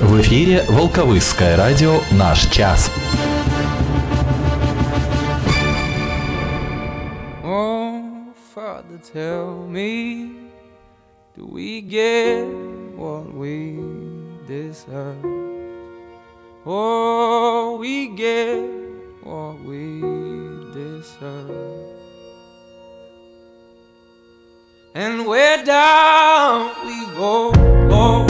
В эфире Волковысское радио «Наш час». Oh, Father, tell me, do we get what we deserve? Oh, we get what we deserve. And where down we go, go,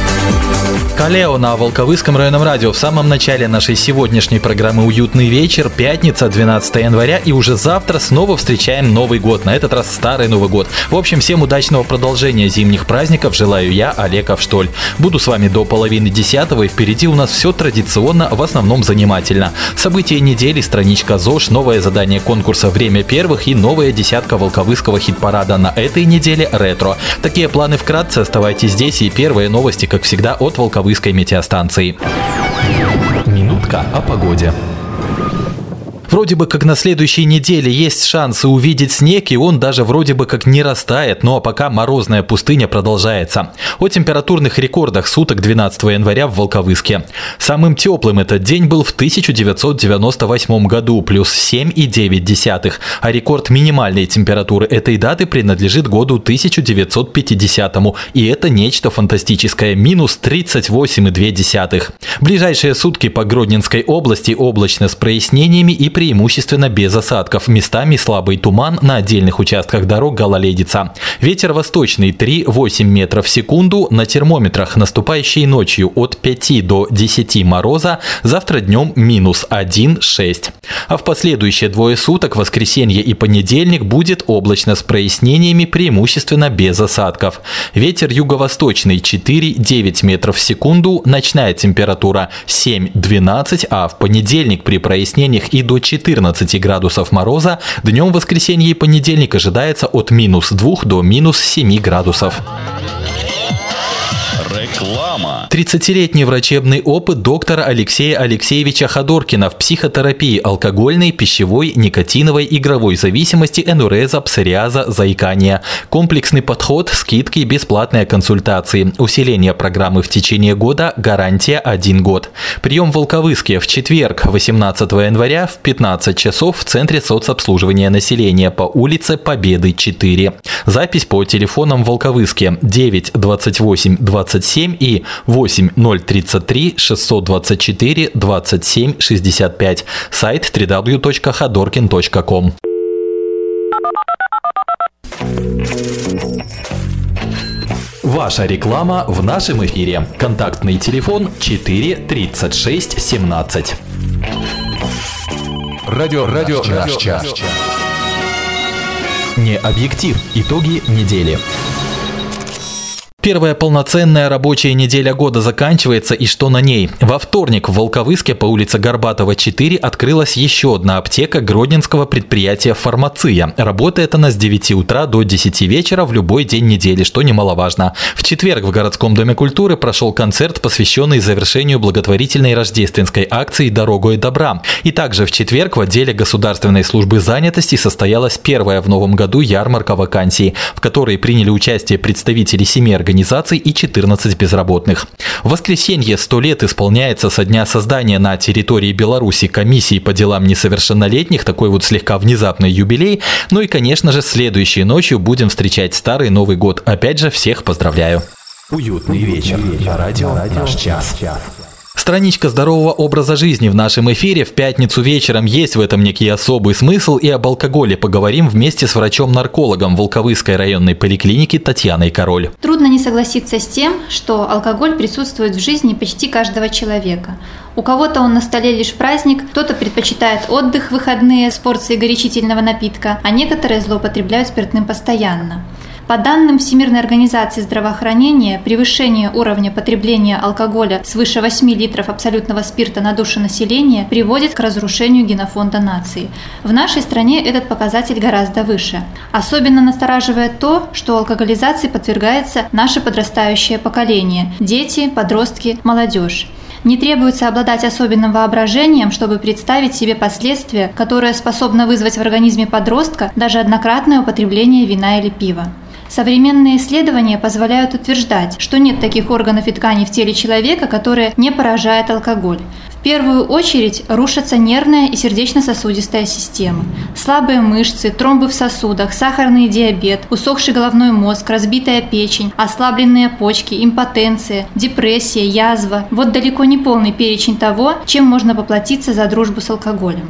Калео на Волковыском районном радио в самом начале нашей сегодняшней программы «Уютный вечер», пятница, 12 января, и уже завтра снова встречаем Новый год, на этот раз Старый Новый год. В общем, всем удачного продолжения зимних праздников желаю я, Олег Авштоль. Буду с вами до половины десятого, и впереди у нас все традиционно, в основном занимательно. События недели, страничка ЗОЖ, новое задание конкурса «Время первых» и новая десятка Волковыского хит-парада на этой неделе «Ретро». Такие планы вкратце, оставайтесь здесь, и первые новости, как всегда, от Волковыской метеостанции. Минутка о погоде. Вроде бы как на следующей неделе есть шансы увидеть снег, и он даже вроде бы как не растает, но пока морозная пустыня продолжается. О температурных рекордах суток 12 января в Волковыске. Самым теплым этот день был в 1998 году, плюс 7,9, а рекорд минимальной температуры этой даты принадлежит году 1950, и это нечто фантастическое, минус 38,2. Ближайшие сутки по Гродненской области облачно с прояснениями и преимущественно без осадков. Местами слабый туман, на отдельных участках дорог гололедица. Ветер восточный 3-8 метров в секунду. На термометрах наступающей ночью от 5 до 10 мороза. Завтра днем минус 1-6. А в последующие двое суток, воскресенье и понедельник, будет облачно с прояснениями, преимущественно без осадков. Ветер юго-восточный 4-9 метров в секунду. Ночная температура 7-12, а в понедельник при прояснениях и до 14 градусов мороза. Днем в воскресенье и понедельник ожидается от минус 2 до минус 7 градусов. Реклама. 30-летний врачебный опыт доктора Алексея Алексеевича Ходоркина в психотерапии алкогольной, пищевой, никотиновой, игровой зависимости, энуреза, псориаза, заикания. Комплексный подход, скидки, бесплатные консультации. Усиление программы в течение года, гарантия 1 год. Прием в Волковыске в четверг, 18 января в 15 часов в Центре соцобслуживания населения по улице Победы 4. Запись по телефонам Волковыске 9 28 27 и 8 033 624 27 65. Сайт www.ходоркин.ком. Ваша реклама в нашем эфире. Контактный телефон 4 36 17. Радио, радио, наш час. Не объектив. Итоги недели. Первая полноценная рабочая неделя года заканчивается, и что на ней? Во вторник в Волковыске по улице Горбатова 4 открылась еще одна аптека гродненского предприятия «Фармация». Работает она с 9 утра до 10 вечера в любой день недели, что немаловажно. В четверг в городском доме культуры прошел концерт, посвященный завершению благотворительной рождественской акции «Дорогой добра». И также в четверг в отделе государственной службы занятости состоялась первая в новом году ярмарка вакансий, в которой приняли участие представители семи организаций и 14 безработных. В воскресенье 100 лет исполняется со дня создания на территории Беларуси комиссии по делам несовершеннолетних, такой вот слегка внезапный юбилей. Ну и, конечно же, следующей ночью будем встречать Старый Новый год. Опять же, всех поздравляю. Уютный вечер. Радио «Наш час». Страничка здорового образа жизни в нашем эфире в пятницу вечером есть в этом некий особый смысл и об алкоголе поговорим вместе с врачом-наркологом Волковыской районной поликлиники Татьяной Король. Трудно не согласиться с тем, что алкоголь присутствует в жизни почти каждого человека. У кого-то он на столе лишь праздник, кто-то предпочитает отдых выходные с порцией горячительного напитка, а некоторые злоупотребляют спиртным постоянно. По данным Всемирной организации здравоохранения, превышение уровня потребления алкоголя свыше 8 литров абсолютного спирта на душу населения приводит к разрушению генофонда нации. В нашей стране этот показатель гораздо выше. Особенно настораживает то, что алкоголизации подвергается наше подрастающее поколение – дети, подростки, молодежь. Не требуется обладать особенным воображением, чтобы представить себе последствия, которые способны вызвать в организме подростка даже однократное употребление вина или пива. Современные исследования позволяют утверждать, что нет таких органов и тканей в теле человека, которые не поражают алкоголь. В первую очередь рушатся нервная и сердечно-сосудистая системы. Слабые мышцы, тромбы в сосудах, сахарный диабет, усохший головной мозг, разбитая печень, ослабленные почки, импотенция, депрессия, язва. Вот далеко не полный перечень того, чем можно поплатиться за дружбу с алкоголем.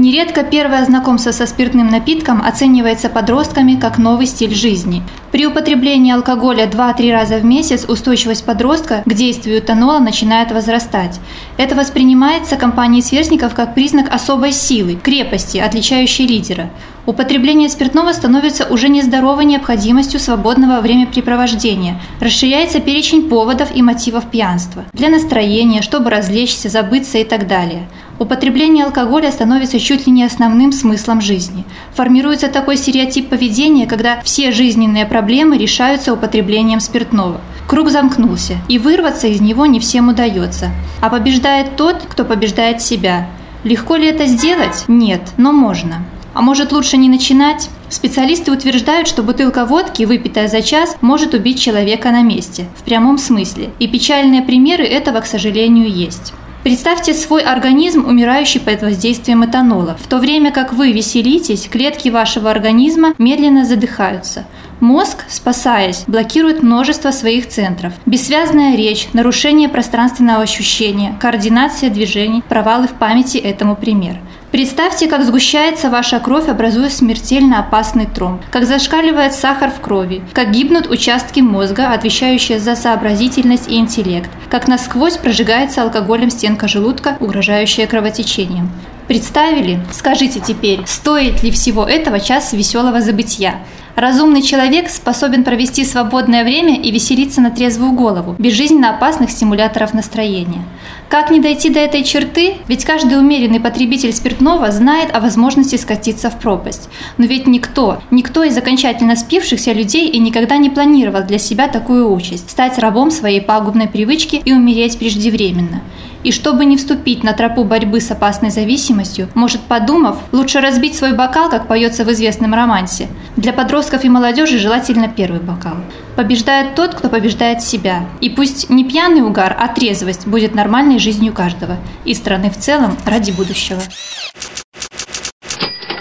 Нередко первое знакомство со спиртным напитком оценивается подростками как новый стиль жизни. При употреблении алкоголя 2-3 раза в месяц устойчивость подростка к действию этанола начинает возрастать. Это воспринимается компанией сверстников как признак особой силы, крепости, отличающей лидера. Употребление спиртного становится уже нездоровой необходимостью свободного времяпрепровождения. Расширяется перечень поводов и мотивов пьянства. Для настроения, чтобы развлечься, забыться и так далее. Употребление алкоголя становится чуть ли не основным смыслом жизни. Формируется такой стереотип поведения, когда все жизненные проблемы решаются употреблением спиртного. Круг замкнулся, и вырваться из него не всем удается. А побеждает тот, кто побеждает себя. Легко ли это сделать? Нет, но можно. А может лучше не начинать? Специалисты утверждают, что бутылка водки, выпитая за час, может убить человека на месте, в прямом смысле. И печальные примеры этого, к сожалению, есть. Представьте свой организм, умирающий под воздействием этанола. В то время как вы веселитесь, клетки вашего организма медленно задыхаются. Мозг, спасаясь, блокирует множество своих центров. Бессвязная речь, нарушение пространственного ощущения, координация движений, провалы в памяти этому пример. Представьте, как сгущается ваша кровь, образуя смертельно опасный тромб, как зашкаливает сахар в крови, как гибнут участки мозга, отвечающие за сообразительность и интеллект, как насквозь прожигается алкоголем стенка желудка, угрожающая кровотечением. Представили? Скажите теперь, стоит ли всего этого час веселого забытия? Разумный человек способен провести свободное время и веселиться на трезвую голову, без жизненно опасных стимуляторов настроения. Как не дойти до этой черты? Ведь каждый умеренный потребитель спиртного знает о возможности скатиться в пропасть. Но ведь никто, никто из окончательно спившихся людей и никогда не планировал для себя такую участь – стать рабом своей пагубной привычки и умереть преждевременно. И чтобы не вступить на тропу борьбы с опасной зависимостью, может, подумав, лучше разбить свой бокал, как поется в известном романсе. Для подростков и молодежи желательно первый бокал. Побеждает тот, кто побеждает себя. И пусть не пьяный угар, а трезвость будет нормальной жизнью каждого. И страны в целом ради будущего.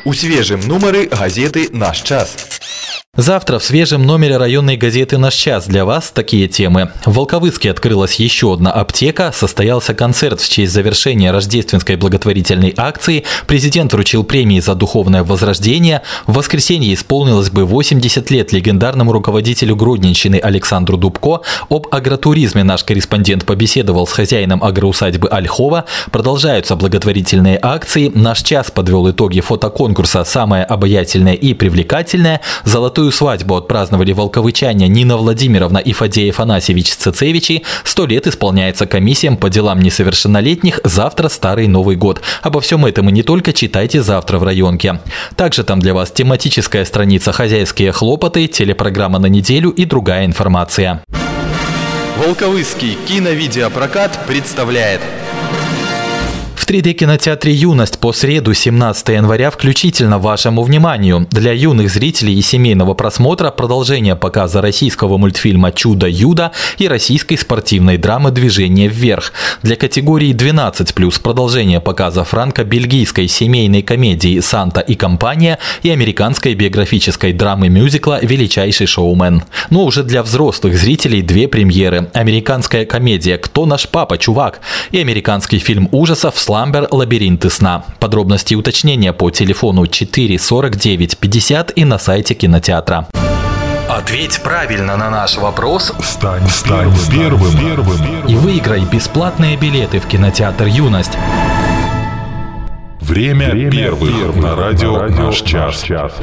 У свежем номеры газеты «Наш час». Завтра в свежем номере районной газеты «Наш час» для вас такие темы. В Волковыске открылась еще одна аптека, состоялся концерт в честь завершения рождественской благотворительной акции, президент вручил премии за духовное возрождение, в воскресенье исполнилось бы 80 лет легендарному руководителю Гродненщины Александру Дубко, об агротуризме наш корреспондент побеседовал с хозяином агроусадьбы Ольхова, продолжаются благотворительные акции, «Наш час» подвел итоги фотоконкурса «Самое обаятельное и привлекательное», «Золотую Золотую свадьбу отпраздновали волковычане Нина Владимировна и Фадеев Афанасьевич Цецевичи. Сто лет исполняется комиссиям по делам несовершеннолетних. Завтра Старый Новый год. Обо всем этом и не только читайте завтра в районке. Также там для вас тематическая страница «Хозяйские хлопоты», телепрограмма на неделю и другая информация. Волковыский киновидеопрокат представляет 3D кинотеатре «Юность» по среду 17 января включительно вашему вниманию. Для юных зрителей и семейного просмотра продолжение показа российского мультфильма «Чудо-Юда» и российской спортивной драмы «Движение вверх». Для категории 12+, продолжение показа франко-бельгийской семейной комедии «Санта и компания» и американской биографической драмы мюзикла «Величайший шоумен». Но уже для взрослых зрителей две премьеры. Американская комедия «Кто наш папа, чувак?» и американский фильм ужасов «Слава Ламбер «Лабиринты сна». Подробности и уточнения по телефону 4 49 50 и на сайте кинотеатра. Ответь правильно на наш вопрос. Стань, стань первым, первым, первым. И выиграй бесплатные билеты в кинотеатр «Юность». Время, Время первых, первых на радио, на радио «Наш час». час.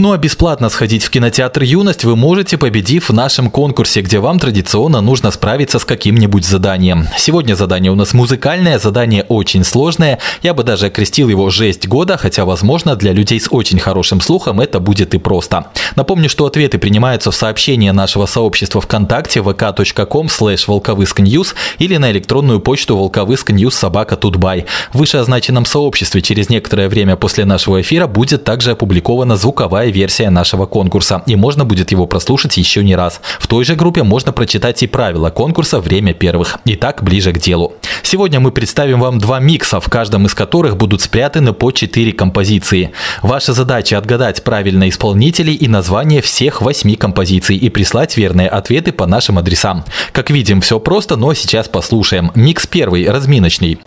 Ну а бесплатно сходить в кинотеатр «Юность» вы можете, победив в нашем конкурсе, где вам традиционно нужно справиться с каким-нибудь заданием. Сегодня задание у нас музыкальное, задание очень сложное. Я бы даже окрестил его «Жесть года», хотя, возможно, для людей с очень хорошим слухом это будет и просто. Напомню, что ответы принимаются в сообщении нашего сообщества ВКонтакте vk.com slash или на электронную почту волковыскньюз собака тутбай. В вышеозначенном сообществе через некоторое время после нашего эфира будет также опубликована звуковая версия нашего конкурса, и можно будет его прослушать еще не раз. В той же группе можно прочитать и правила конкурса «Время первых». Итак, ближе к делу. Сегодня мы представим вам два микса, в каждом из которых будут спрятаны по четыре композиции. Ваша задача отгадать правильно исполнителей и название всех восьми композиций и прислать верные ответы по нашим адресам. Как видим, все просто, но сейчас послушаем. Микс первый, разминочный.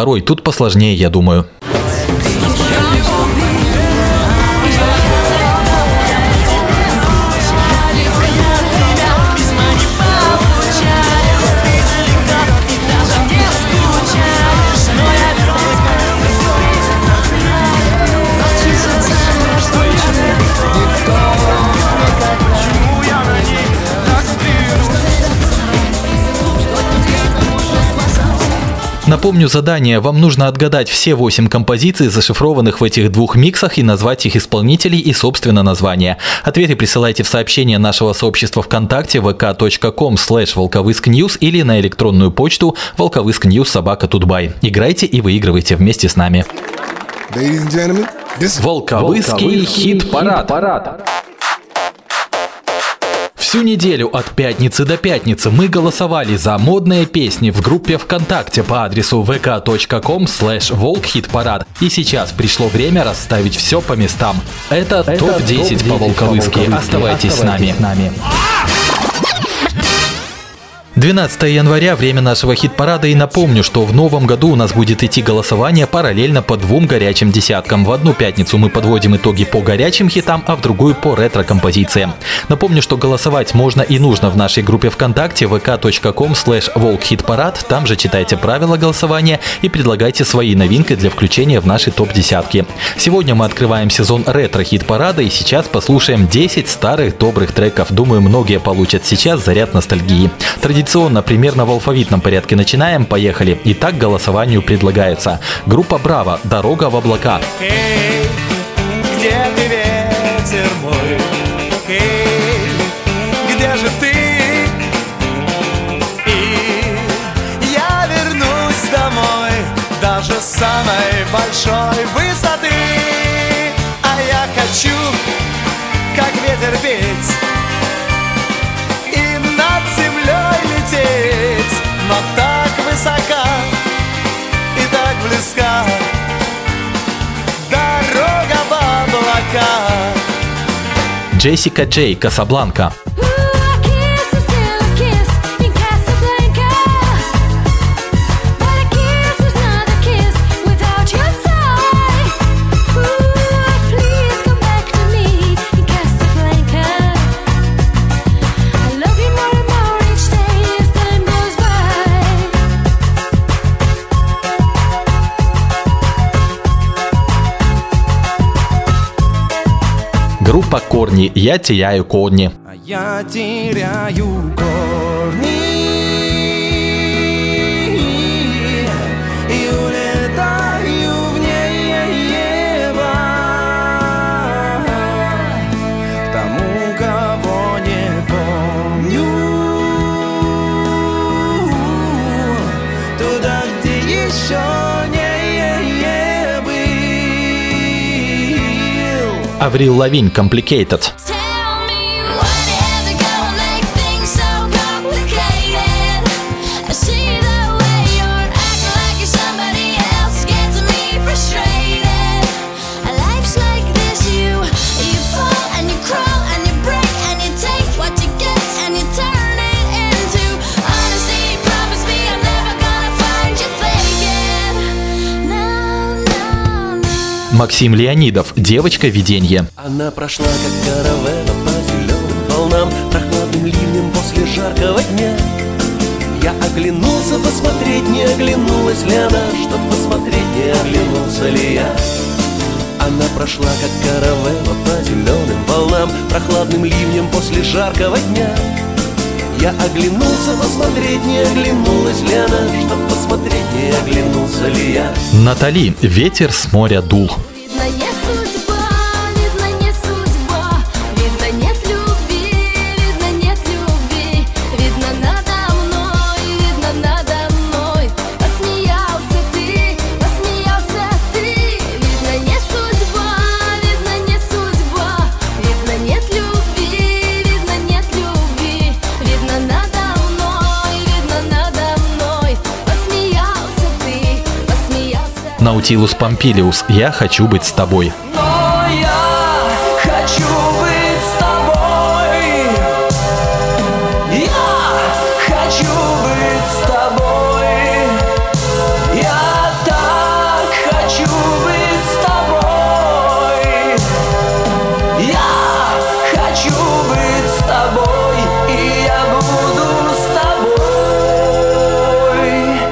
Второй, тут посложнее, я думаю. Напомню задание. Вам нужно отгадать все 8 композиций, зашифрованных в этих двух миксах, и назвать их исполнителей и, собственно, название. Ответы присылайте в сообщение нашего сообщества ВКонтакте vk.com slash волковыскньюз или на электронную почту волковыскньюз собака тутбай. Играйте и выигрывайте вместе с нами. Волковыский хит-парад. Всю неделю от пятницы до пятницы мы голосовали за модные песни в группе ВКонтакте по адресу vk.com slash волкхитпарад. И сейчас пришло время расставить все по местам. Это, топ-10 по волковыски. Оставайтесь с нами. 12 января – время нашего хит-парада и напомню, что в новом году у нас будет идти голосование параллельно по двум горячим десяткам. В одну пятницу мы подводим итоги по горячим хитам, а в другую по ретро-композициям. Напомню, что голосовать можно и нужно в нашей группе ВКонтакте vk.com slash волкхитпарад. Там же читайте правила голосования и предлагайте свои новинки для включения в наши топ-десятки. Сегодня мы открываем сезон ретро-хит-парада и сейчас послушаем 10 старых добрых треков. Думаю, многие получат сейчас заряд ностальгии. Традиционно, примерно в алфавитном порядке начинаем. Поехали. Итак, голосованию предлагается. Группа Браво «Дорога в облака». Эй, где ты, ветер мой? Эй, где же ты? И я вернусь домой даже с самой большой высоты. А я хочу, как ветер петь близка дорога в облака. Джессика Джей «Касабланка». Корни «Я теряю корни». А я теряю корни Аврил Лавинь «Complicated». Максим Леонидов «Девочка-виденье». Она прошла, как каравелла по зеленым волнам Прохладным ливнем после жаркого дня. Я оглянулся посмотреть, не оглянулась ли она Чтоб посмотреть, не оглянулся ли я. Она прошла, как каравелла по зеленым волнам Прохладным ливнем после жаркого дня Я оглянулся посмотреть, не оглянулась ли она Чтоб посмотреть, не оглянулся ли я Натали «Ветер с моря дул». Наутилус Помпилиус «Я хочу быть с тобой».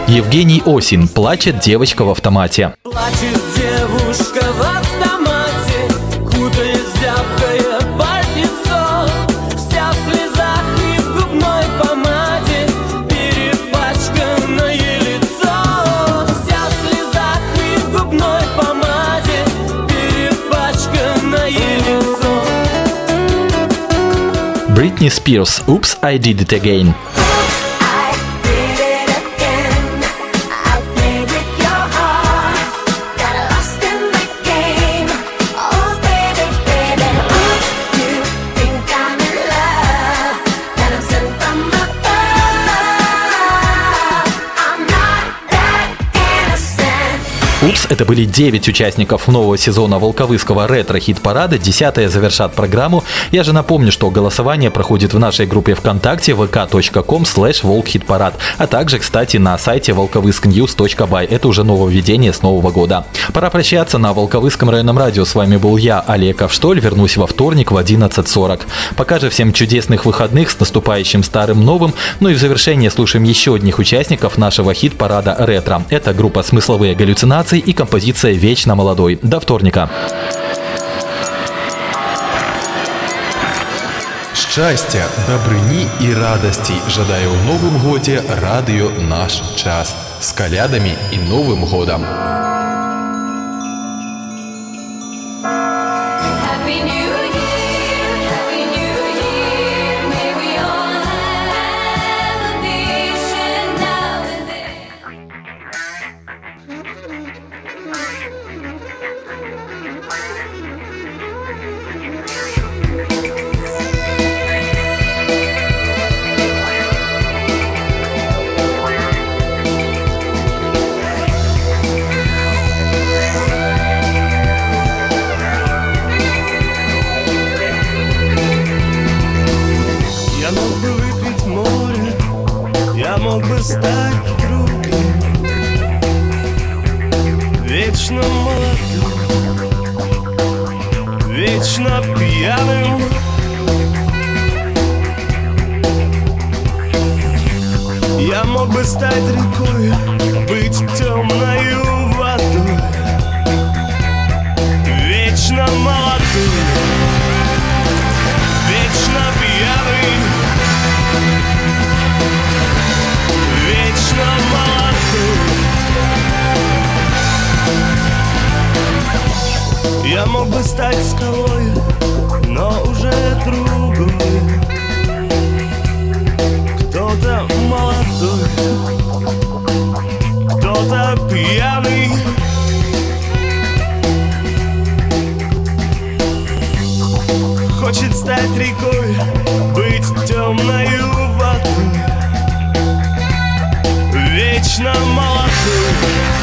Евгений Осин «Плачет девочка в автомате». Плачет девушка в автомате, кутаясь зябкое пальтецо, вся в слезах и в губной помаде, перепачканное лицо. Вся в слезах и в губной помаде, перепачканное лицо. Бритни Спирс «Oops, I did it again». Это были 9 участников нового сезона Волковыского ретро-хит-парада, десятая завершат программу. Я же напомню, что голосование проходит в нашей группе ВКонтакте vk.com slash волкхитпарад, а также, кстати, на сайте волковыскньюз.бай. Это уже нововведение с Нового года. Пора прощаться на Волковыском районном радио. С вами был я, Олег Авштоль. Вернусь во вторник в 11.40. Пока же всем чудесных выходных с наступающим старым новым. Ну и в завершение слушаем еще одних участников нашего хит-парада «Ретро». Это группа «Смысловые галлюцинации» и композиция «Вечно молодой». До вторника. Щастя, добрыні і радості жадаю у новым годзе радыё наш час з калядамі і новым годам. Мог бы стать скалой, но уже другой. Кто-то молодой Кто-то пьяный. Хочет стать рекой, быть темною водой. Вечно молодой